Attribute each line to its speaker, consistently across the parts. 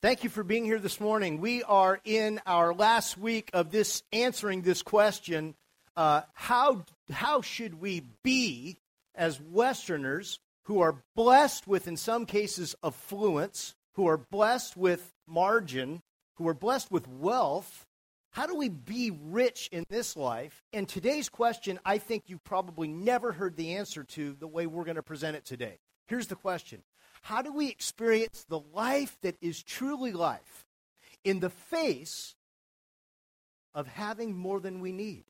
Speaker 1: Thank you for being here this morning. We are in our last week of this answering this question: uh, how how should we be as Westerners who are blessed with, in some cases, affluence, who are blessed with margin, who are blessed with wealth? How do we be rich in this life? And today's question, I think you probably never heard the answer to the way we're going to present it today. Here's the question how do we experience the life that is truly life in the face of having more than we need?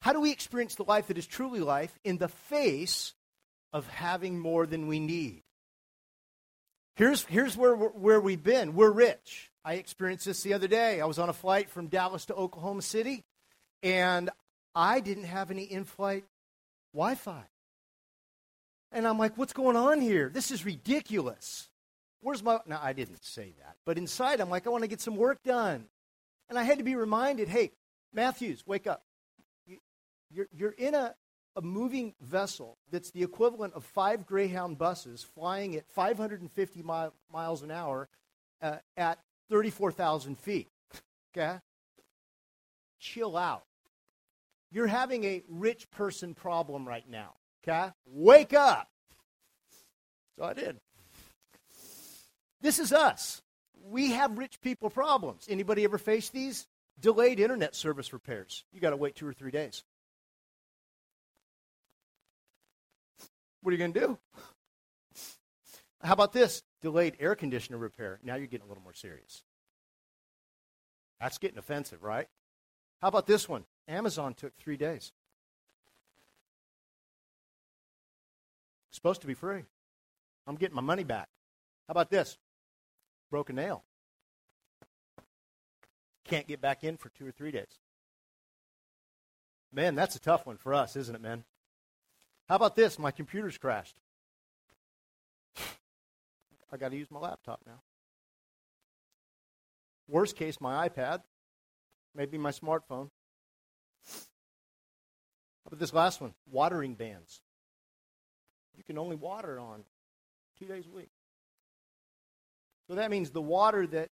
Speaker 1: How do we experience the life that is truly life in the face of having more than we need? Here's, here's where, where we've been. We're rich. I experienced this the other day. I was on a flight from Dallas to Oklahoma City, and I didn't have any in flight Wi Fi. And I'm like, what's going on here? This is ridiculous. Where's my. No, I didn't say that. But inside, I'm like, I want to get some work done. And I had to be reminded hey, Matthews, wake up. You're, you're in a, a moving vessel that's the equivalent of five Greyhound buses flying at 550 mi- miles an hour uh, at 34,000 feet. Okay? Chill out. You're having a rich person problem right now. Okay? Wake up. So I did. This is us. We have rich people problems. Anybody ever face these? Delayed internet service repairs. You got to wait two or three days. What are you going to do? How about this? Delayed air conditioner repair. Now you're getting a little more serious. That's getting offensive, right? How about this one? Amazon took three days. Supposed to be free. I'm getting my money back. How about this? Broke a nail. Can't get back in for two or three days. Man, that's a tough one for us, isn't it, man? How about this? My computer's crashed. I got to use my laptop now. Worst case, my iPad, maybe my smartphone. How about this last one? Watering bans you can only water on two days a week. So that means the water that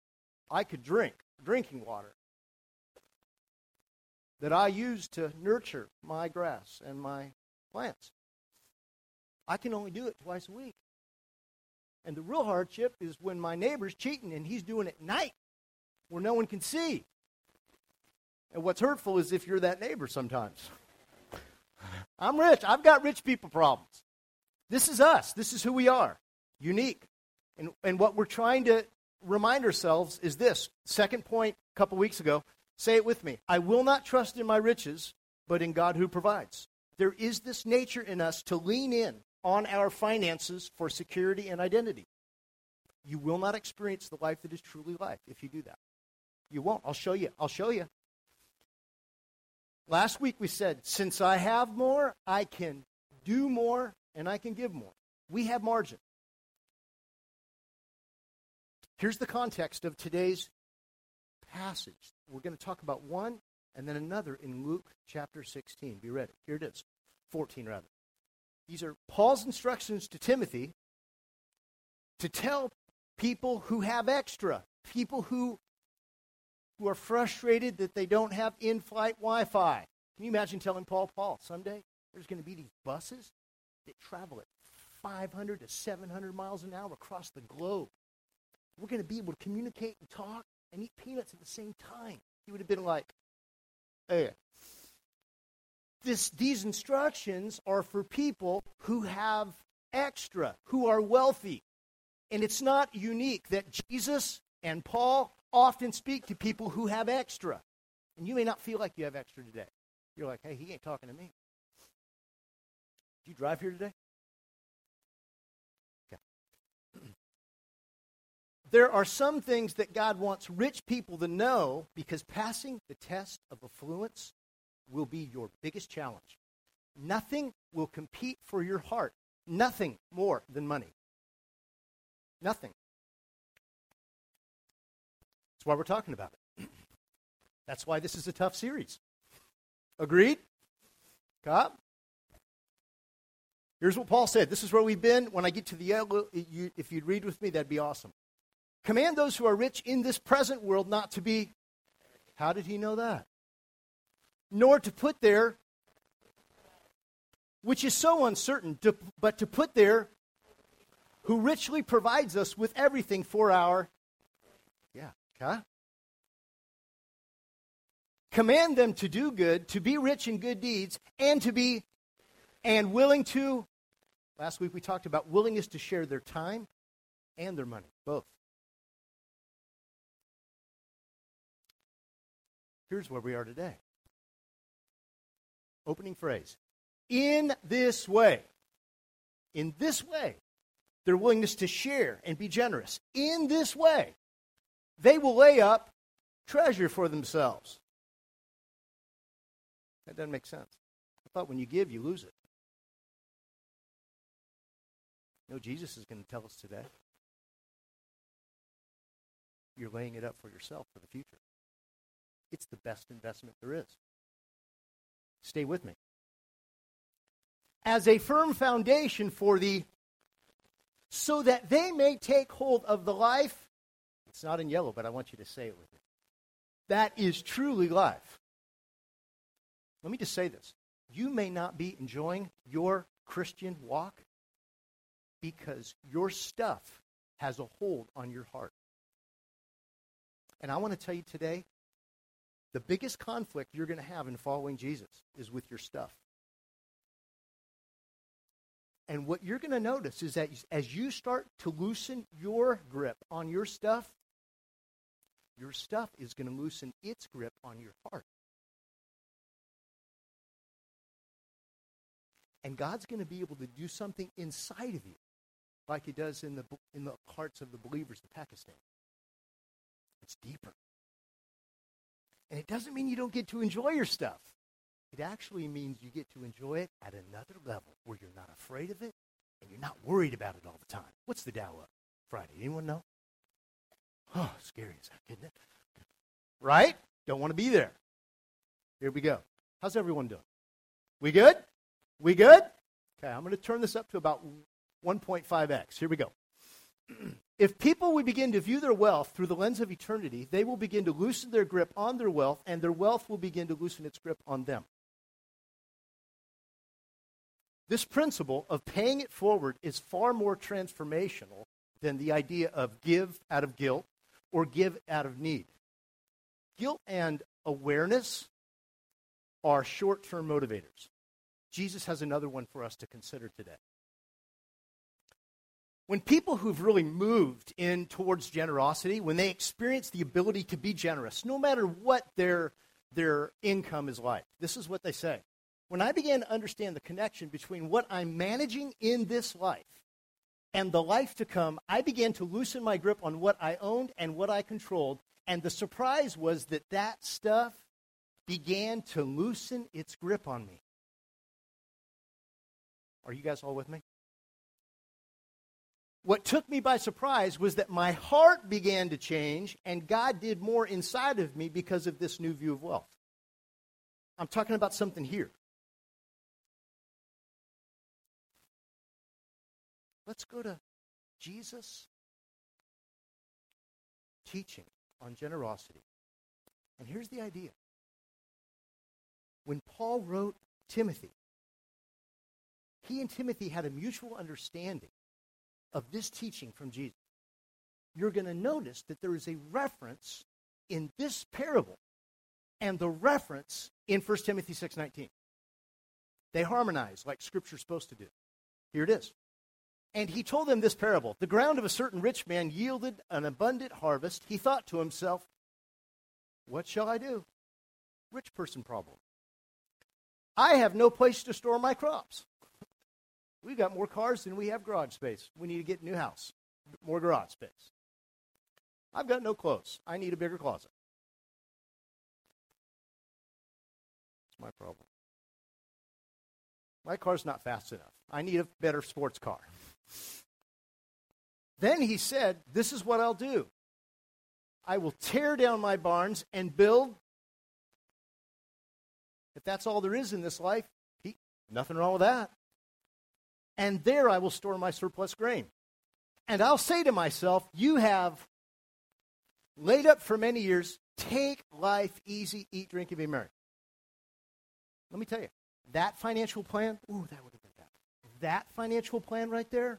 Speaker 1: I could drink, drinking water, that I use to nurture my grass and my plants, I can only do it twice a week. And the real hardship is when my neighbor's cheating and he's doing it at night where no one can see. And what's hurtful is if you're that neighbor sometimes. I'm rich. I've got rich people problems. This is us. This is who we are. Unique. And, and what we're trying to remind ourselves is this. Second point a couple weeks ago. Say it with me. I will not trust in my riches, but in God who provides. There is this nature in us to lean in on our finances for security and identity. You will not experience the life that is truly life if you do that. You won't. I'll show you. I'll show you. Last week we said, since I have more, I can do more and I can give more. We have margin. Here's the context of today's passage. We're going to talk about one and then another in Luke chapter 16. Be ready. Here it is. 14, rather. These are Paul's instructions to Timothy to tell people who have extra, people who, who are frustrated that they don't have in flight Wi Fi. Can you imagine telling Paul, Paul, someday there's going to be these buses travel at 500 to 700 miles an hour across the globe. We're going to be able to communicate and talk and eat peanuts at the same time. He would have been like, hey, this, these instructions are for people who have extra, who are wealthy. And it's not unique that Jesus and Paul often speak to people who have extra. And you may not feel like you have extra today. You're like, hey, he ain't talking to me you drive here today? Okay. there are some things that God wants rich people to know because passing the test of affluence will be your biggest challenge. Nothing will compete for your heart. Nothing more than money. Nothing. That's why we're talking about it. That's why this is a tough series. Agreed? Cop? Here's what Paul said. This is where we've been. When I get to the end, if you'd read with me, that'd be awesome. Command those who are rich in this present world not to be. How did he know that? Nor to put there, which is so uncertain, to, but to put there, who richly provides us with everything for our. Yeah, okay? Command them to do good, to be rich in good deeds, and to be, and willing to. Last week we talked about willingness to share their time and their money, both. Here's where we are today. Opening phrase. In this way, in this way, their willingness to share and be generous, in this way, they will lay up treasure for themselves. That doesn't make sense. I thought when you give, you lose it. No, Jesus is going to tell us today. You're laying it up for yourself for the future. It's the best investment there is. Stay with me. As a firm foundation for the, so that they may take hold of the life. It's not in yellow, but I want you to say it with me. That is truly life. Let me just say this. You may not be enjoying your Christian walk because your stuff has a hold on your heart. And I want to tell you today the biggest conflict you're going to have in following Jesus is with your stuff. And what you're going to notice is that as you start to loosen your grip on your stuff, your stuff is going to loosen its grip on your heart. And God's going to be able to do something inside of you, like He does in the, in the hearts of the believers in Pakistan. It's deeper. And it doesn't mean you don't get to enjoy your stuff. It actually means you get to enjoy it at another level where you're not afraid of it and you're not worried about it all the time. What's the Dow up Friday? Anyone know? Oh, scary as heck, isn't it? Right? Don't want to be there. Here we go. How's everyone doing? We good? We good? Okay, I'm going to turn this up to about 1.5x. Here we go. If people would begin to view their wealth through the lens of eternity, they will begin to loosen their grip on their wealth, and their wealth will begin to loosen its grip on them. This principle of paying it forward is far more transformational than the idea of give out of guilt or give out of need. Guilt and awareness are short term motivators. Jesus has another one for us to consider today. When people who've really moved in towards generosity, when they experience the ability to be generous, no matter what their, their income is like, this is what they say. When I began to understand the connection between what I'm managing in this life and the life to come, I began to loosen my grip on what I owned and what I controlled. And the surprise was that that stuff began to loosen its grip on me. Are you guys all with me? What took me by surprise was that my heart began to change and God did more inside of me because of this new view of wealth. I'm talking about something here. Let's go to Jesus teaching on generosity. And here's the idea. When Paul wrote Timothy, he and Timothy had a mutual understanding of this teaching from Jesus, you're going to notice that there is a reference in this parable and the reference in 1 Timothy 6:19. They harmonize like scripture's supposed to do. Here it is. And he told them this parable. The ground of a certain rich man yielded an abundant harvest. He thought to himself, What shall I do? Rich person problem. I have no place to store my crops. We've got more cars than we have garage space. We need to get a new house, more garage space. I've got no clothes. I need a bigger closet. It's my problem. My car's not fast enough. I need a better sports car. Then he said, This is what I'll do. I will tear down my barns and build. If that's all there is in this life, he, nothing wrong with that and there I will store my surplus grain. And I'll say to myself, You have laid up for many years, take life easy, eat, drink, and be merry. Let me tell you, that financial plan, ooh, that would have been bad. That financial plan right there,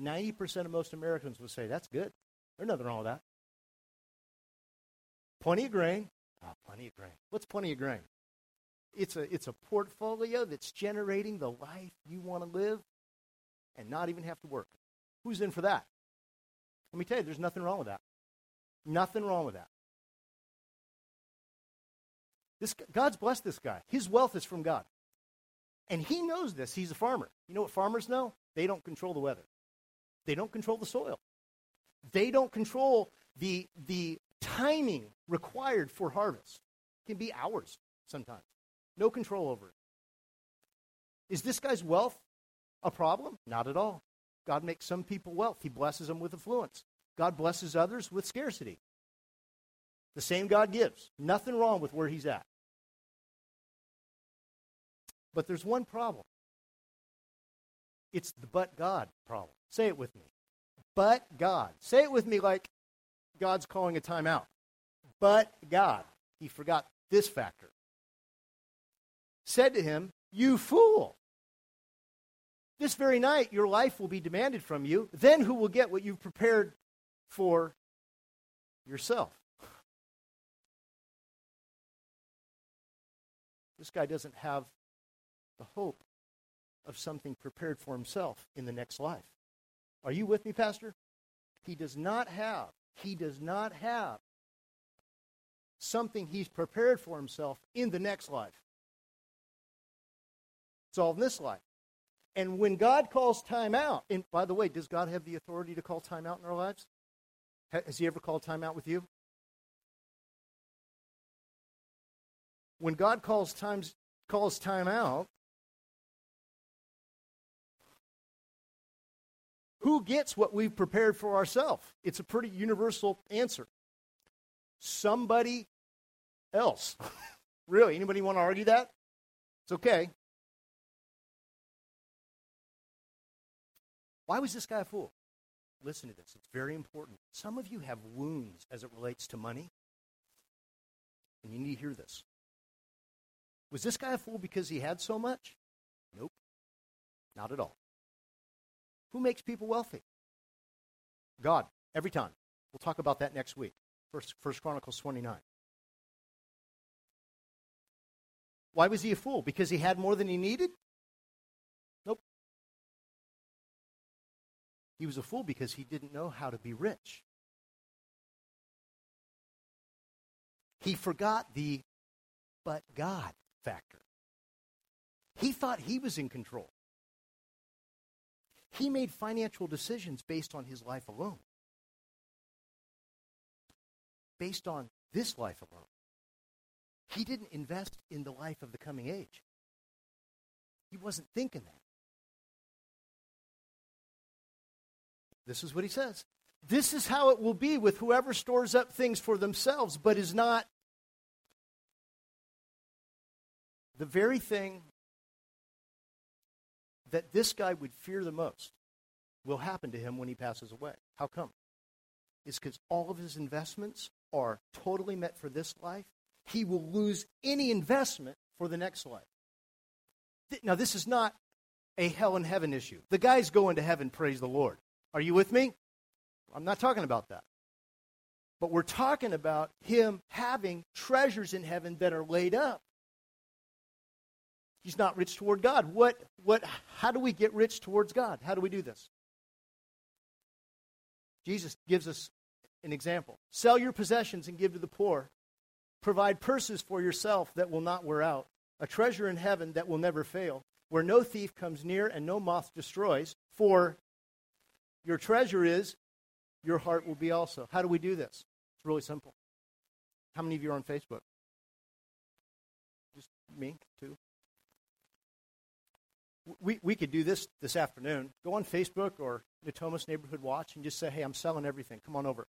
Speaker 1: 90% of most Americans would say, that's good. There's nothing wrong with that. Plenty of grain. Oh, plenty of grain. What's plenty of grain? It's a, it's a portfolio that's generating the life you want to live and not even have to work. Who's in for that? Let me tell you, there's nothing wrong with that. Nothing wrong with that. This, God's blessed this guy. His wealth is from God. And he knows this. He's a farmer. You know what farmers know? They don't control the weather. They don't control the soil. They don't control the, the timing required for harvest. It can be hours sometimes. No control over it. Is this guy's wealth a problem? Not at all. God makes some people wealth. He blesses them with affluence. God blesses others with scarcity. The same God gives. Nothing wrong with where he's at. But there's one problem. It's the but God problem. Say it with me. But God. Say it with me like God's calling a timeout. But God. He forgot this factor. Said to him, You fool. This very night your life will be demanded from you. Then who will get what you've prepared for yourself? This guy doesn't have the hope of something prepared for himself in the next life. Are you with me, Pastor? He does not have, he does not have something he's prepared for himself in the next life. It's all in this life. And when God calls time out, and by the way, does God have the authority to call time out in our lives? Has he ever called time out with you? When God calls times calls time out, Who gets what we've prepared for ourselves? It's a pretty universal answer. Somebody else. really? Anybody want to argue that? It's okay. Why was this guy a fool? Listen to this. It's very important. Some of you have wounds as it relates to money, and you need to hear this. Was this guy a fool because he had so much? Nope. Not at all. Who makes people wealthy? God, every time. We'll talk about that next week. First, First Chronicles 29. Why was he a fool? Because he had more than he needed? He was a fool because he didn't know how to be rich. He forgot the but God factor. He thought he was in control. He made financial decisions based on his life alone, based on this life alone. He didn't invest in the life of the coming age. He wasn't thinking that. This is what he says. This is how it will be with whoever stores up things for themselves, but is not the very thing that this guy would fear the most will happen to him when he passes away. How come? It's because all of his investments are totally meant for this life. He will lose any investment for the next life. Now, this is not a hell and heaven issue. The guy's going to heaven, praise the Lord. Are you with me? I'm not talking about that. But we're talking about him having treasures in heaven that are laid up He's not rich toward God. What, what, how do we get rich towards God? How do we do this? Jesus gives us an example. Sell your possessions and give to the poor. Provide purses for yourself that will not wear out, a treasure in heaven that will never fail, where no thief comes near and no moth destroys. For your treasure is, your heart will be also. How do we do this? It's really simple. How many of you are on Facebook? Just me, too we, we could do this this afternoon. Go on Facebook or Natomas Neighborhood Watch and just say, hey, I'm selling everything. Come on over.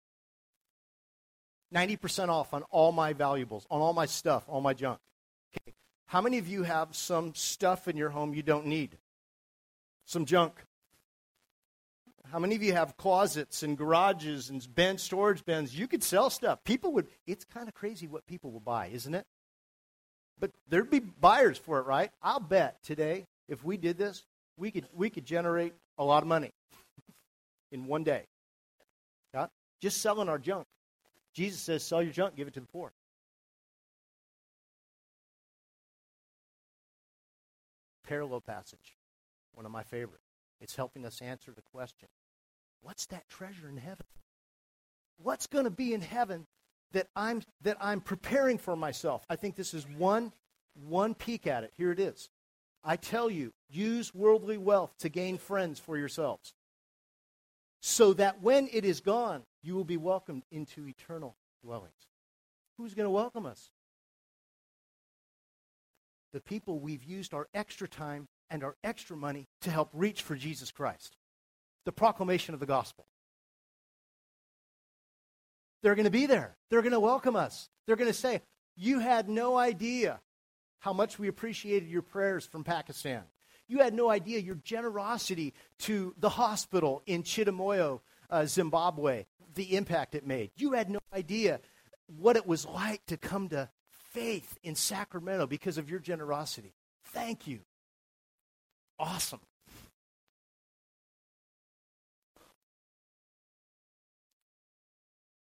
Speaker 1: 90% off on all my valuables, on all my stuff, all my junk. Okay. How many of you have some stuff in your home you don't need? Some junk. How many of you have closets and garages and storage bins? You could sell stuff. People would, it's kind of crazy what people will buy, isn't it? But there'd be buyers for it, right? I'll bet today, if we did this, we could, we could generate a lot of money in one day. Just selling our junk. Jesus says, sell your junk, give it to the poor. Parallel passage, one of my favorites. It's helping us answer the question what's that treasure in heaven? What's going to be in heaven that I'm, that I'm preparing for myself? I think this is one, one peek at it. Here it is. I tell you, use worldly wealth to gain friends for yourselves, so that when it is gone, you will be welcomed into eternal dwellings. Who's going to welcome us? The people we've used our extra time and our extra money to help reach for Jesus Christ. The proclamation of the gospel. They're going to be there. They're going to welcome us. They're going to say, You had no idea how much we appreciated your prayers from Pakistan. You had no idea your generosity to the hospital in Chidamoyo, uh, Zimbabwe, the impact it made. You had no idea what it was like to come to faith in Sacramento because of your generosity. Thank you. Awesome.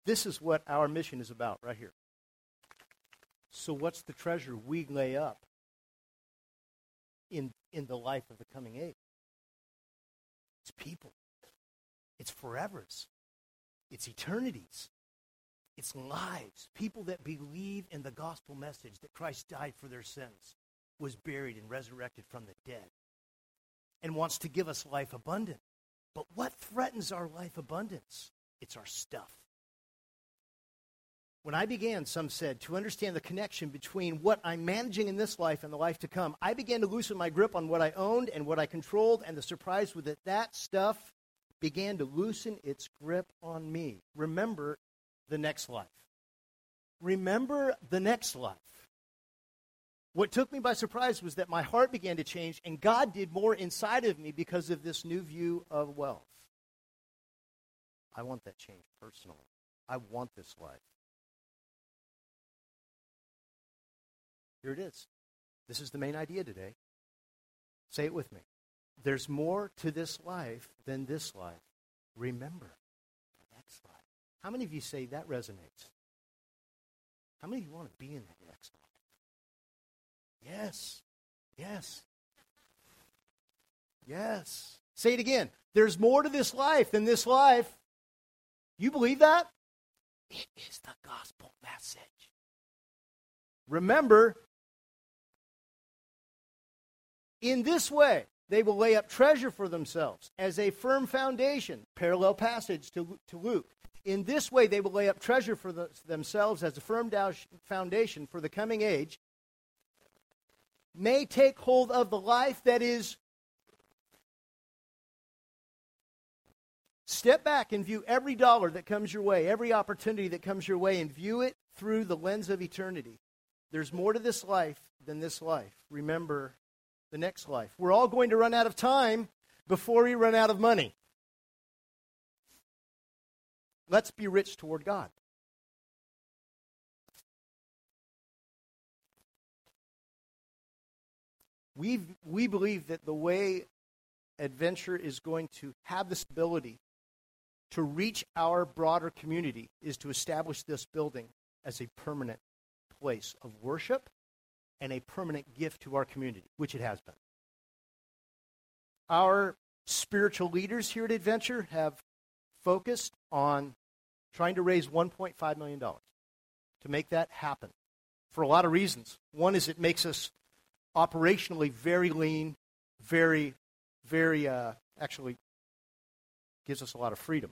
Speaker 1: This is what our mission is about right here. So, what's the treasure we lay up in, in the life of the coming age? It's people, it's forevers, it's eternities, it's lives. People that believe in the gospel message that Christ died for their sins, was buried, and resurrected from the dead, and wants to give us life abundant. But what threatens our life abundance? It's our stuff. When I began, some said, to understand the connection between what I'm managing in this life and the life to come, I began to loosen my grip on what I owned and what I controlled, and the surprise was that that stuff began to loosen its grip on me. Remember the next life. Remember the next life. What took me by surprise was that my heart began to change, and God did more inside of me because of this new view of wealth. I want that change personally. I want this life. Here it is. This is the main idea today. Say it with me. There's more to this life than this life. Remember the next life. How many of you say that resonates? How many of you want to be in that next life? Yes. Yes. Yes. Say it again. There's more to this life than this life. You believe that? It is the gospel message. Remember, in this way, they will lay up treasure for themselves as a firm foundation. Parallel passage to, to Luke. In this way, they will lay up treasure for the, themselves as a firm foundation for the coming age, may take hold of the life that is. Step back and view every dollar that comes your way, every opportunity that comes your way, and view it through the lens of eternity. There's more to this life than this life. Remember the next life. We're all going to run out of time before we run out of money. Let's be rich toward God. we we believe that the way adventure is going to have this ability to reach our broader community is to establish this building as a permanent place of worship and a permanent gift to our community, which it has been. Our spiritual leaders here at Adventure have focused on trying to raise $1.5 million to make that happen for a lot of reasons. One is it makes us operationally very lean, very, very, uh, actually gives us a lot of freedom.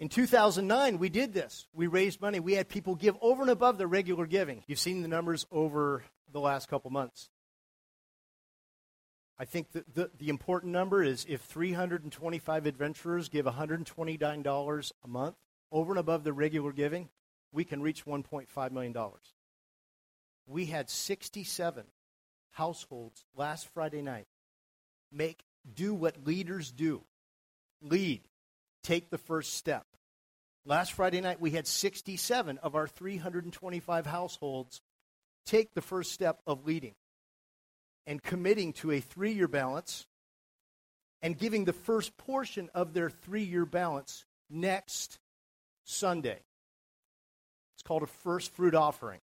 Speaker 1: In 2009, we did this. We raised money. We had people give over and above their regular giving. You've seen the numbers over the last couple months. I think the, the, the important number is if 325 adventurers give $129 a month over and above their regular giving, we can reach $1.5 million. We had 67 households last Friday night make do what leaders do Lead. Take the first step. Last Friday night, we had 67 of our 325 households take the first step of leading and committing to a three year balance and giving the first portion of their three year balance next Sunday. It's called a first fruit offering.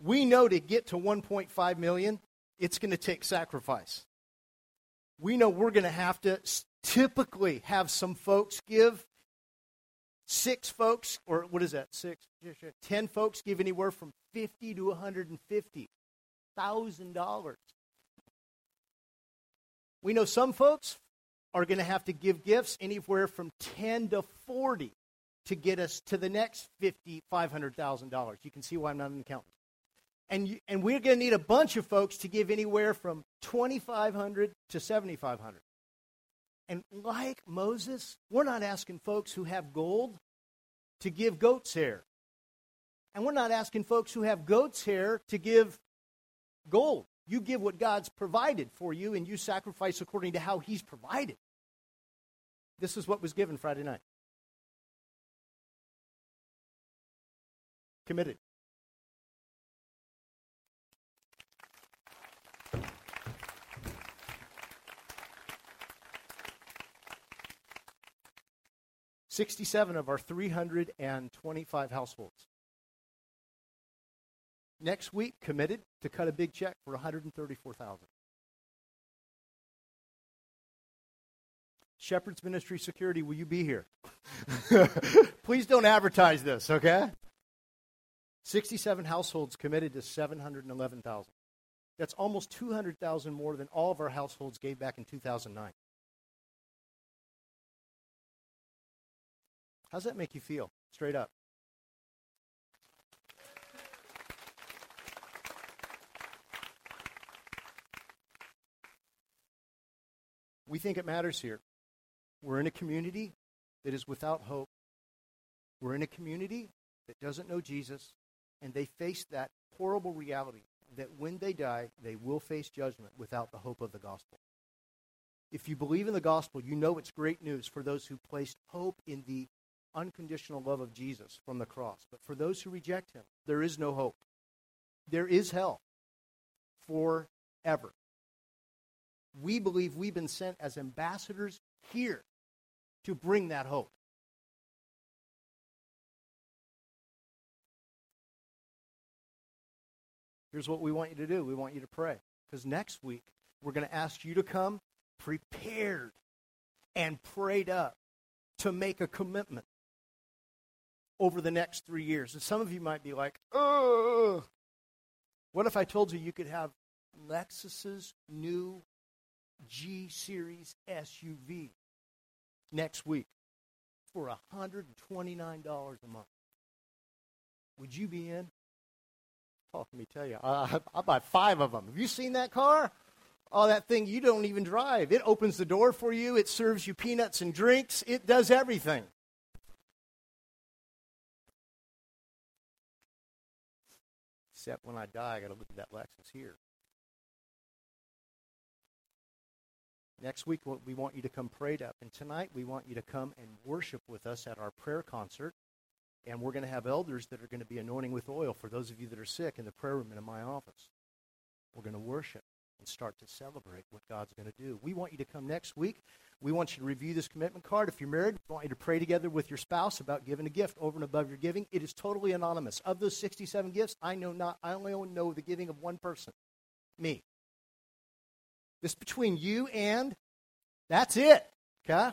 Speaker 1: We know to get to 1.5 million, it's going to take sacrifice. We know we're going to have to typically have some folks give six folks, or what is that? Six, ten folks give anywhere from fifty to one hundred and fifty thousand dollars. We know some folks are going to have to give gifts anywhere from ten to forty to get us to the next fifty, five hundred thousand dollars. You can see why I'm not an accountant. And, you, and we're going to need a bunch of folks to give anywhere from 2500 to 7500 and like Moses, we're not asking folks who have gold to give goat's hair. And we're not asking folks who have goat's hair to give gold. You give what God's provided for you, and you sacrifice according to how He's provided. This is what was given Friday night. Committed. 67 of our 325 households. Next week, committed to cut a big check for 134,000. Shepherd's Ministry Security, will you be here? Please don't advertise this, okay? 67 households committed to 711,000. That's almost 200,000 more than all of our households gave back in 2009. How's that make you feel? Straight up. We think it matters here. We're in a community that is without hope. We're in a community that doesn't know Jesus, and they face that horrible reality that when they die, they will face judgment without the hope of the gospel. If you believe in the gospel, you know it's great news for those who placed hope in the unconditional love of Jesus from the cross. But for those who reject him, there is no hope. There is hell forever. We believe we've been sent as ambassadors here to bring that hope. Here's what we want you to do we want you to pray. Because next week, we're going to ask you to come prepared and prayed up to make a commitment over the next three years. And some of you might be like, oh, what if I told you you could have Lexus's new G Series SUV next week for $129 a month? Would you be in? Oh, let me tell you, I, I'll buy five of them. Have you seen that car? Oh, that thing you don't even drive. It opens the door for you. It serves you peanuts and drinks. It does everything. Except when I die, I got to look at that Lexus here. Next week, we want you to come prayed up. And tonight, we want you to come and worship with us at our prayer concert. And we're going to have elders that are going to be anointing with oil for those of you that are sick in the prayer room and in my office. We're going to worship and start to celebrate what God's going to do. We want you to come next week. We want you to review this commitment card. If you're married, we want you to pray together with your spouse about giving a gift over and above your giving. It is totally anonymous. Of those 67 gifts, I know not I only know the giving of one person. Me. This between you and that's it. Okay?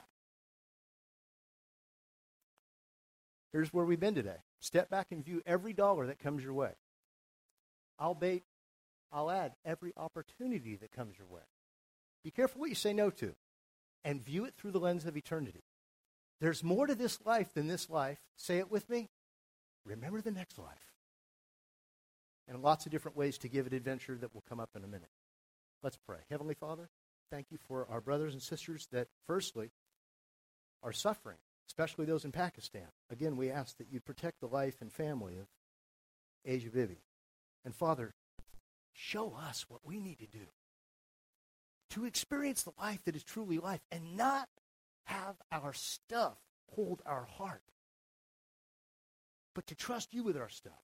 Speaker 1: Here's where we've been today. Step back and view every dollar that comes your way. I'll bait, I'll add every opportunity that comes your way. Be careful what you say no to and view it through the lens of eternity. There's more to this life than this life. Say it with me. Remember the next life. And lots of different ways to give it adventure that will come up in a minute. Let's pray. Heavenly Father, thank you for our brothers and sisters that, firstly, are suffering, especially those in Pakistan. Again, we ask that you protect the life and family of Asia Bibi. And Father, show us what we need to do to experience the life that is truly life and not have our stuff hold our heart, but to trust you with our stuff.